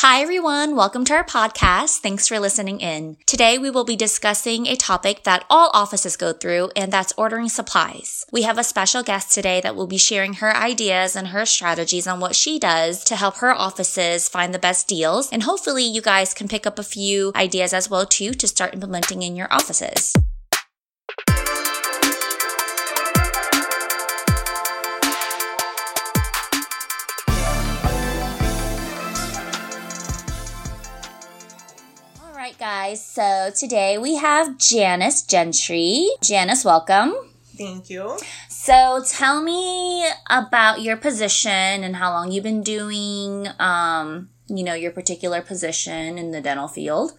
Hi, everyone. Welcome to our podcast. Thanks for listening in. Today, we will be discussing a topic that all offices go through, and that's ordering supplies. We have a special guest today that will be sharing her ideas and her strategies on what she does to help her offices find the best deals. And hopefully, you guys can pick up a few ideas as well, too, to start implementing in your offices. Right, guys. So today we have Janice Gentry. Janice, welcome. Thank you. So tell me about your position and how long you've been doing, um, you know, your particular position in the dental field.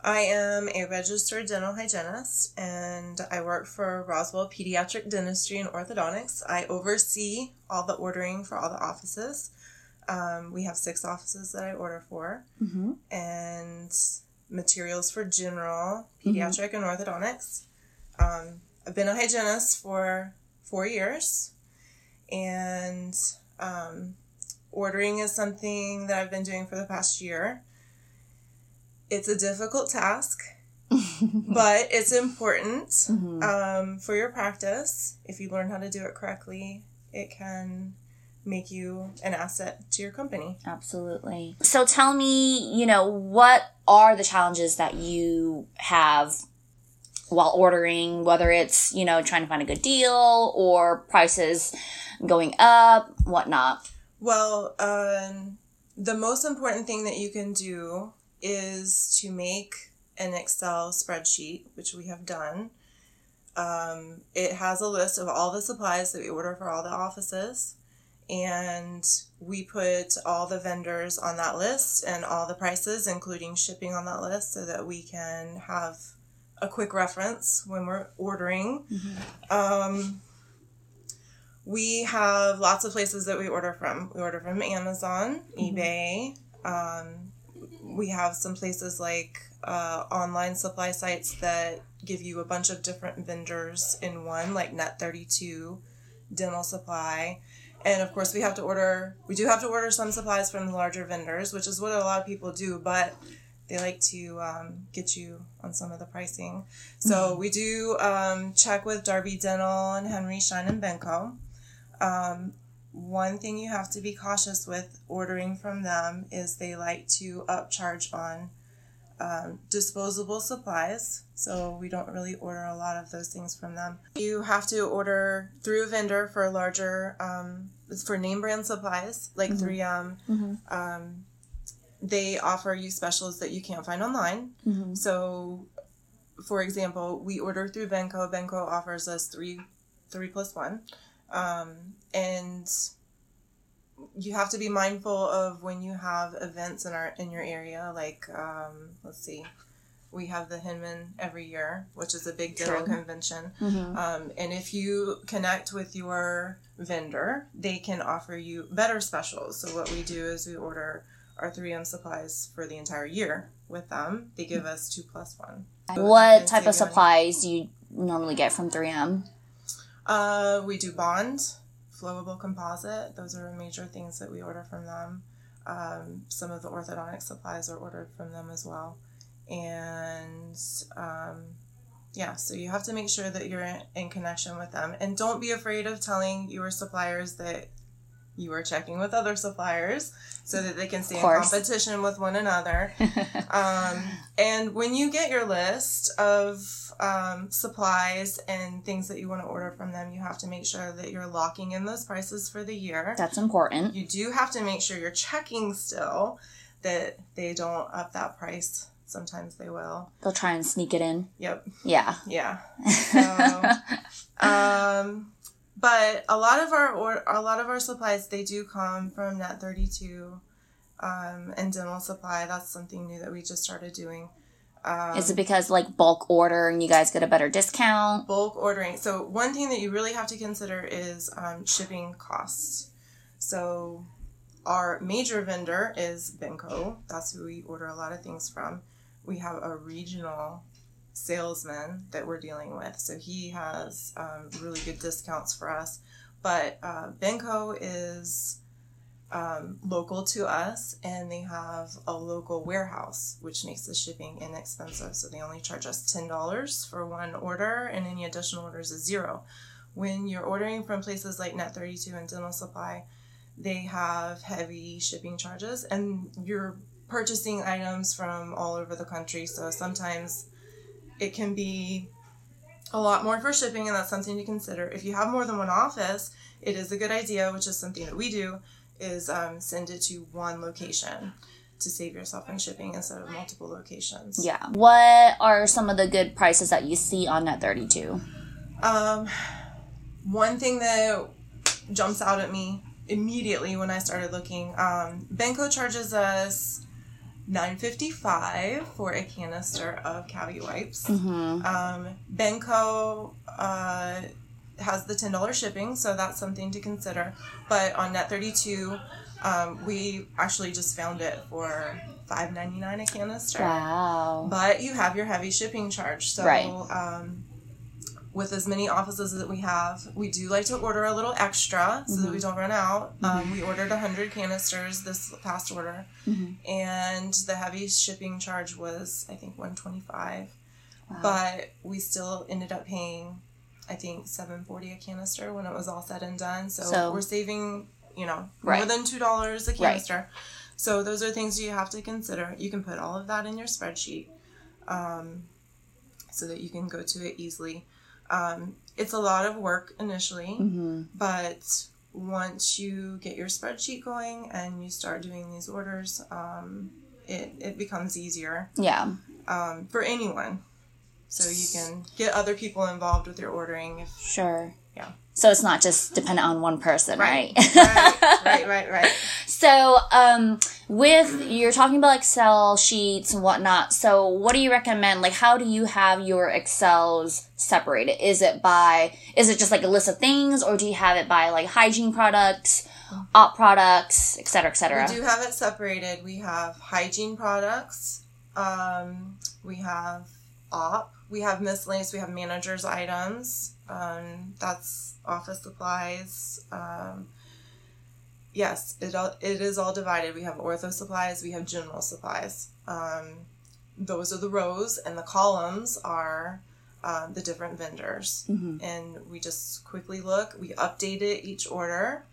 I am a registered dental hygienist and I work for Roswell Pediatric Dentistry and Orthodontics. I oversee all the ordering for all the offices. Um, we have six offices that I order for, Mm-hmm. and materials for general, pediatric, and orthodontics. Um, I've been a hygienist for four years, and um, ordering is something that I've been doing for the past year. It's a difficult task, but it's important Mhm. um, for your practice. If you learn how to do it correctly, it can make you an asset to your company. Absolutely. So tell me, you know, what are the challenges that you have while ordering, whether it's, you know, trying to find a good deal or prices going up, whatnot. Well, um, the most important thing that you can do is to make an Excel spreadsheet, which we have done. Um, it has a list of all the supplies that we order for all the offices, and we put all the vendors on that list and all the prices, including shipping, on that list so that we can have a quick reference when we're ordering. Um, we have lots of places that we order from. We order from Amazon, eBay. Um, we have some places like uh, online supply sites that give you a bunch of different vendors in one, like Net32, Dental Supply. And of course, we have to order, we do have to order some supplies from the larger vendors, which is what a lot of people do, but they like to um, get you on some of the pricing. So we do um, check with Darby Dental and Henry Schein and Benco. Um, one thing you have to be cautious with ordering from them is they like to upcharge on um, disposable supplies. So we don't really order a lot of those things from them. You have to order through a vendor for larger, um, for name brand supplies like 3M. Mhm. Um, they offer you specials that you can't find online. Mm-hmm. So, for example, we order through Benco. Benco offers us three, three plus one, um, and you have to be mindful of when you have events in our in your area. Like, um, let's see, we have the Hinman every year, which is a big dental True. convention. Mm-hmm. Um, and if you connect with your vendor, they can offer you better specials. So what we do is we order our 3M supplies for the entire year with them. They give us two plus one. What type of you money. supplies do you normally get from 3M? Uh, we do bond, flowable composite. Those are major things that we order from them. Um, some of the orthodontic supplies are ordered from them as well. And um, yeah, so you have to make sure that you're in, in connection with them. And don't be afraid of telling your suppliers that you are checking with other suppliers so that they can stay in competition with one another. Um, and when you get your list of um, supplies and things that you want to order from them, you have to make sure that you're locking in those prices for the year. That's important. You do have to make sure you're checking still that they don't up that price. Sometimes they will. They'll try and sneak it in. Yep. Yeah. Yeah. So, um, but a lot of our or a lot of our supplies they do come from Net Thirty Two, um, and Dental Supply. That's something new that we just started doing. Um, Is it because like bulk order and you guys get a better discount? bulk ordering. So one thing that you really have to consider is um, shipping costs. So our major vendor is Benco. That's who we order a lot of things from. We have a regional salesman that we're dealing with, so he has um, really good discounts for us. But uh, Benco is um, local to us, and they have a local warehouse, which makes the shipping inexpensive. So they only charge us ten dollars for one order, and any additional orders is zero. When you're ordering from places like Net32 and Dental Supply, they have heavy shipping charges, and you're purchasing items from all over the country. So sometimes it can be a lot more for shipping, and that's something to consider. If you have more than one office, it is a good idea, which is something that we do, is um, send it to one location to save yourself in shipping instead of multiple locations. Yeah. What are some of the good prices that you see on Net 32? Um, one thing that jumps out at me immediately when I started looking, um, Benco charges us nine fifty five for a canister of cavity wipes. Mm-hmm. Um, Benco uh, has the ten dollars shipping, so that's something to consider. But on Net thirty two, um, we actually just found it for five ninety nine a canister. Wow. But you have your heavy shipping charge. So Right. um, with as many offices that we have, we do like to order a little extra so that we don't run out. Um, we ordered 100 canisters this past order, Mhm. and the heavy shipping charge was, I think, 125 Wow. But we still ended up paying, I think, 740 a canister when it was all said and done. So, So- we're saving, you know, Right. more than $2 a canister. So those are things you have to consider. You can put all of that in your spreadsheet um, so that you can go to it easily. Um, it's a lot of work initially, Mm-hmm. but once you get your spreadsheet going and you start doing these orders, um, it, it becomes easier Yeah. um, for anyone. So you can get other people involved with your ordering. If, Sure. Yeah. So it's not just dependent on one person, right? right, right, right, right. So, um, with you're talking about Excel sheets and whatnot. So, what do you recommend? Like, how do you have your Excels separated? Is it by is it just like a list of things, or do you have it by like hygiene products, op products, et cetera, et cetera? We do have it separated. We have hygiene products. Um, we have op. We have miscellaneous. We have managers items. Um, that's office supplies. Um, yes, it all it is all divided. We have ortho supplies. We have general supplies. Um, those are the rows, and the columns are um, the different vendors. Mhm. And we just quickly look. We update it each order.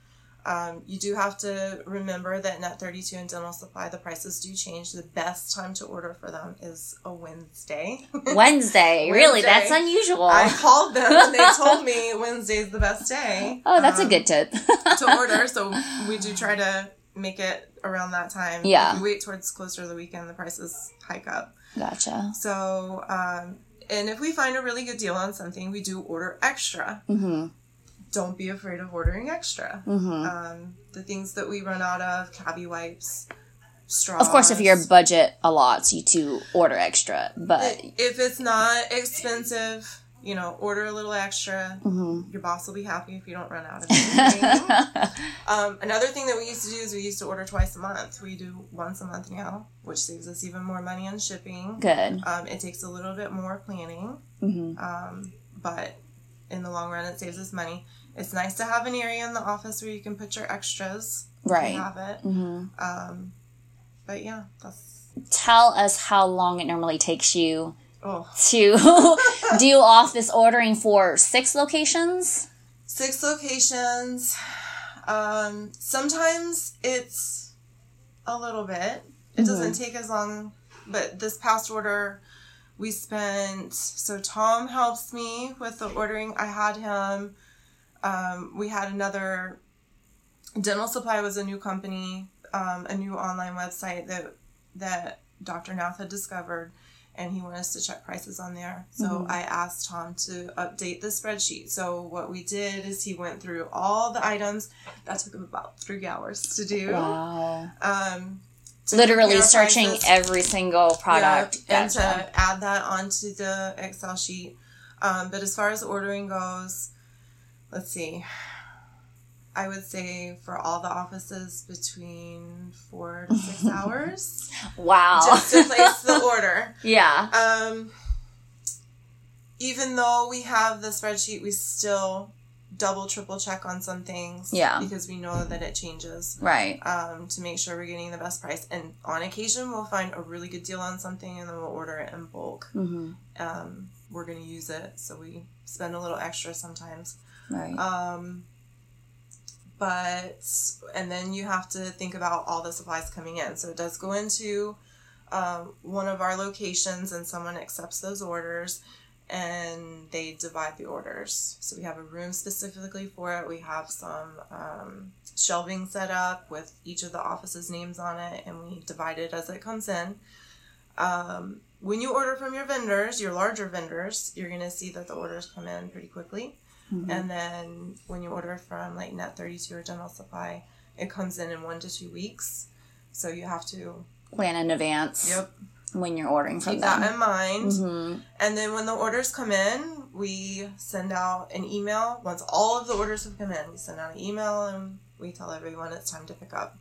Um, you do have to remember that Net 32 and Dental Supply, the prices do change. The best time to order for them is a Wednesday. Wednesday, really? That's unusual. I called them and they told me Wednesday's the best day. oh, that's a um, good tip. to order. So we do try to make it around that time. Yeah. If we wait towards closer to the weekend, the prices hike up. gotcha. So, um, and if we find a really good deal on something, we do order extra. Mm-hmm. Don't be afraid of ordering extra. Mm-hmm. Um, the things that we run out of, CaviWipes, straws. Of course, if your budget allots you to order extra, but if it's not expensive, you know, order a little extra. Mhm. Your boss will be happy if you don't run out of anything. um, another thing that we used to do is we used to order twice a month. We do once a month now, which saves us even more money on shipping. good. Um, it takes a little bit more planning, hmm um, but in the long run, it saves us money. It's nice to have an area in the office where you can put your extras. Right. You have it. hmm Um, but yeah, that's Tell us how long it normally takes you oh to do office ordering for six locations. six locations. Um, sometimes it's a little bit. It doesn't take as long, but this past order we spent. So Tom helps me with the ordering. I had him. Um, we had another. Dental Supply was a new company, um, a new online website that that Dr. Nath had discovered, and he wanted us to check prices on there. So I asked Tom to update the spreadsheet. So what we did is he went through all the items. That took him about three hours to do. Wow. Um, Literally searching prices. every single product. Yeah, and to add that onto the Excel sheet. Um, but as far as ordering goes, let's see. I would say for all the offices between four to six hours wow. just to place the order. yeah. Um, even though we have the spreadsheet, we still double, triple check on some things. Yeah. Because we know that it changes. Right. Um, to make sure we're getting the best price. And on occasion, we'll find a really good deal on something and then we'll order it in bulk. Mm-hmm. Um, we're going to use it, so we spend a little extra sometimes. Right. Um, but, and then you have to think about all the supplies coming in. So it does go into um, one of our locations and someone accepts those orders and they divide the orders. So we have a room specifically for it. We have some um, shelving set up with each of the offices' names on it, and we divide it as it comes in. Um, when you order from your vendors, your larger vendors, you're going to see that the orders come in pretty quickly. Mm-hmm. And then when you order from like Net 32 or General Supply, it comes in in one to two weeks. So you have to, Plan in advance. yep, When you're ordering from keep them. that in mind. Mm-hmm. And then when the orders come in, we send out an email. Once all of the orders have come in, we send out an email and we tell everyone it's time to pick up.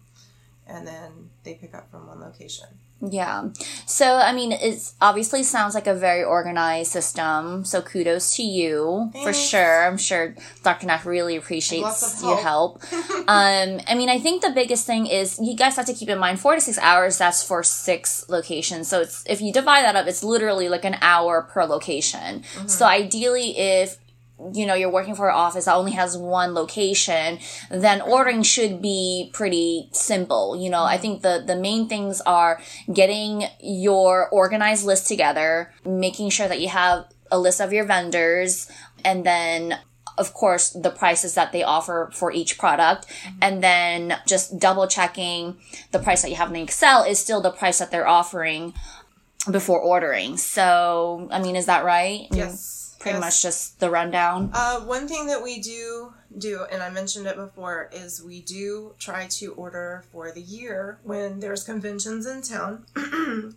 And then they pick up from one location. Yeah. So, I mean, it obviously sounds like a very organized system. So, kudos to you for sure. I'm sure Dr. Nath really appreciates of your help. um, I mean, I think the biggest thing is you guys have to keep in mind four to six hours, that's for six locations. So, it's if you divide that up, it's literally like an hour per location. So, ideally, if you know you're working for an office that only has one location then ordering should be pretty simple. You know i mm-hmm. think the the main things are getting your organized list together making sure that you have a list of your vendors and then of course the prices that they offer for each product. Mm-hmm. And then just double checking the price that you have in excel is still the price that they're offering before ordering. So i mean is that right? Yes. Pretty yes. much just the rundown Uh, one thing that we do do, and I mentioned it before, is we do try to order for the year when there's conventions in town.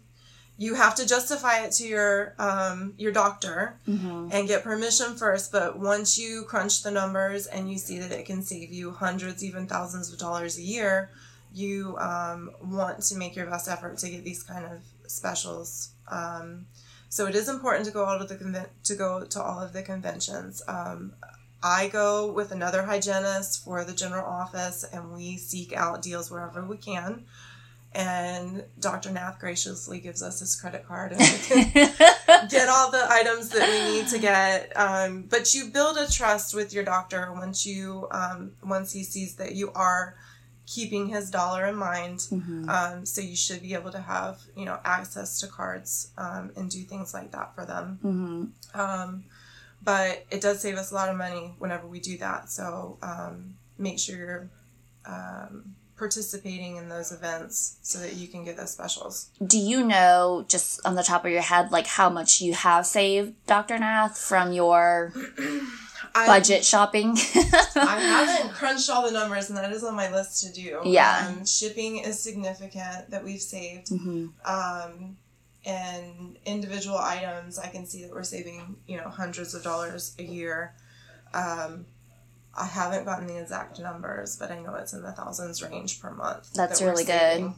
you have to justify it to your um, your doctor and get permission first. But once you crunch the numbers and you see that it can save you hundreds, even thousands of dollars a year, you um, want to make your best effort to get these kind of specials. Um, so it is important to go out of the conven- to go to all of the conventions. Um, I go with another hygienist for the general office, and we seek out deals wherever we can. And Dr. Nath graciously gives us his credit card, and we can get all the items that we need to get. Um, but you build a trust with your doctor once you um, once he sees that you are keeping his dollar in mind. Um, so you should be able to have you know access to cards um, and do things like that for them. mm-hmm. Um, but it does save us a lot of money whenever we do that. So um, make sure you're um, participating in those events so that you can get those specials. Do you know, just on the top of your head, like how much you have saved, Dr. Nath, from your I, budget shopping? I haven't crunched all the numbers, and that is on my list to do. Yeah. Um, shipping is significant that we've saved. hmm Um, and individual items, I can see that we're saving, you know, hundreds of dollars a year. Um, I haven't gotten the exact numbers, but I know it's in the thousands range per month. That's that really good.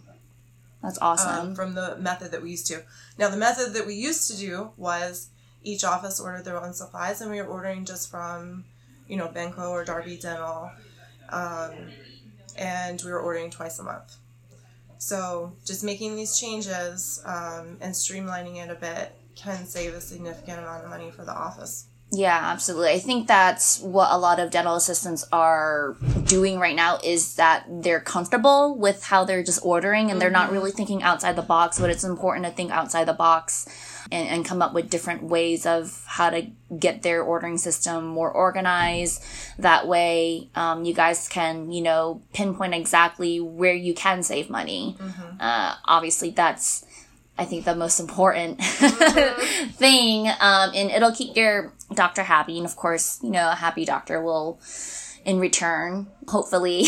That's Um, awesome. from the method that we used to. Now, the method that we used to do was each office ordered their own supplies, and we were ordering just from, you know, Benco or Darby Dental, um, and we were ordering twice a month. So, just making these changes um, and streamlining it a bit can save a significant amount of money for the office. yeah, absolutely. I think that's what a lot of dental assistants are doing right now is that they're comfortable with how they're just ordering and they're not really thinking outside the box, but it's important to think outside the box and, and come up with different ways of how to get their ordering system more organized. That way, um, you guys can, you know, pinpoint exactly where you can save money. Uh, obviously, that's, I think, the most important thing. Um, and it'll keep your doctor happy. And of course, you know, a happy doctor will, in return, hopefully,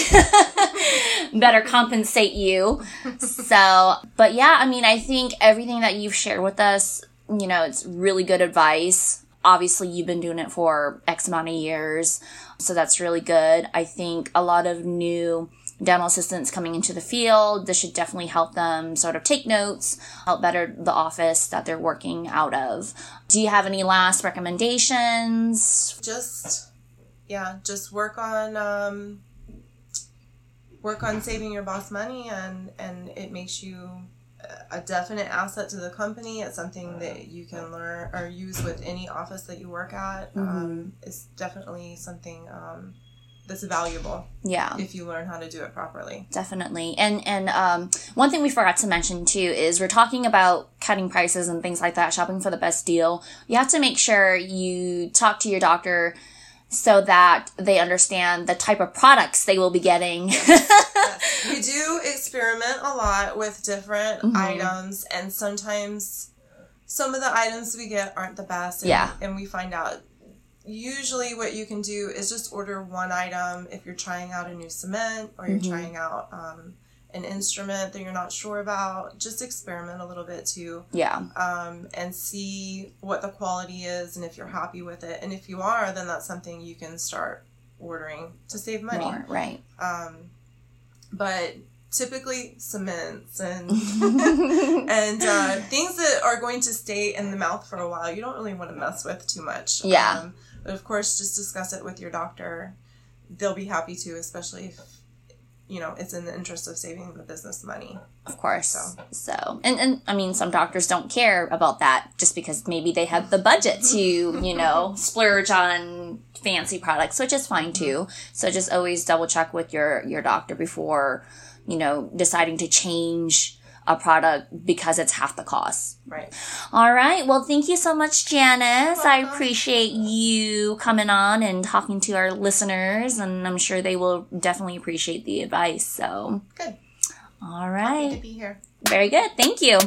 better compensate you. So, but yeah, I mean, I think everything that you've shared with us, you know, it's really good advice. Obviously, you've been doing it for X amount of years. So that's really good. I think a lot of new dental assistants coming into the field, this should definitely help them sort of take notes, help better the office that they're working out of. Do you have any last recommendations? Just yeah, just work on um, work on saving your boss money, and and it makes you a definite asset to the company. It's something that you can learn or use with any office that you work at. Mm-hmm. Um, it's definitely something um, that's valuable Yeah. if you learn how to do it properly. Definitely. And and um, one thing we forgot to mention too is we're talking about cutting prices and things like that, shopping for the best deal. You have to make sure you talk to your doctor so that they understand the type of products they will be getting. Yes. We do experiment a lot with different Mm-hmm. items, and sometimes some of the items we get aren't the best. And, Yeah. And we find out. Usually, what you can do is just order one item if you're trying out a new cement or Mm-hmm. you're trying out um, an instrument that you're not sure about. Just experiment a little bit too yeah. um, and see what the quality is and if you're happy with it. And if you are, then that's something you can start ordering to save money More, right. um, but typically cements and and uh, things that are going to stay in the mouth for a while you don't really want to mess with too much Yeah. um, but of course just discuss it with your doctor they'll be happy to especially if you know it's in the interest of saving the business money Of course. So. So, and, and I mean, some doctors don't care about that just because maybe they have the budget to, you know, splurge on fancy products, which is fine mm-hmm. too. So just always double check with your, your doctor before, you know, deciding to change a product because it's half the cost. right All right. Well, thank you so much, Janice. I appreciate you coming on and talking to our listeners, and I'm sure they will definitely appreciate the advice. So, good all to be here Very good. Thank you.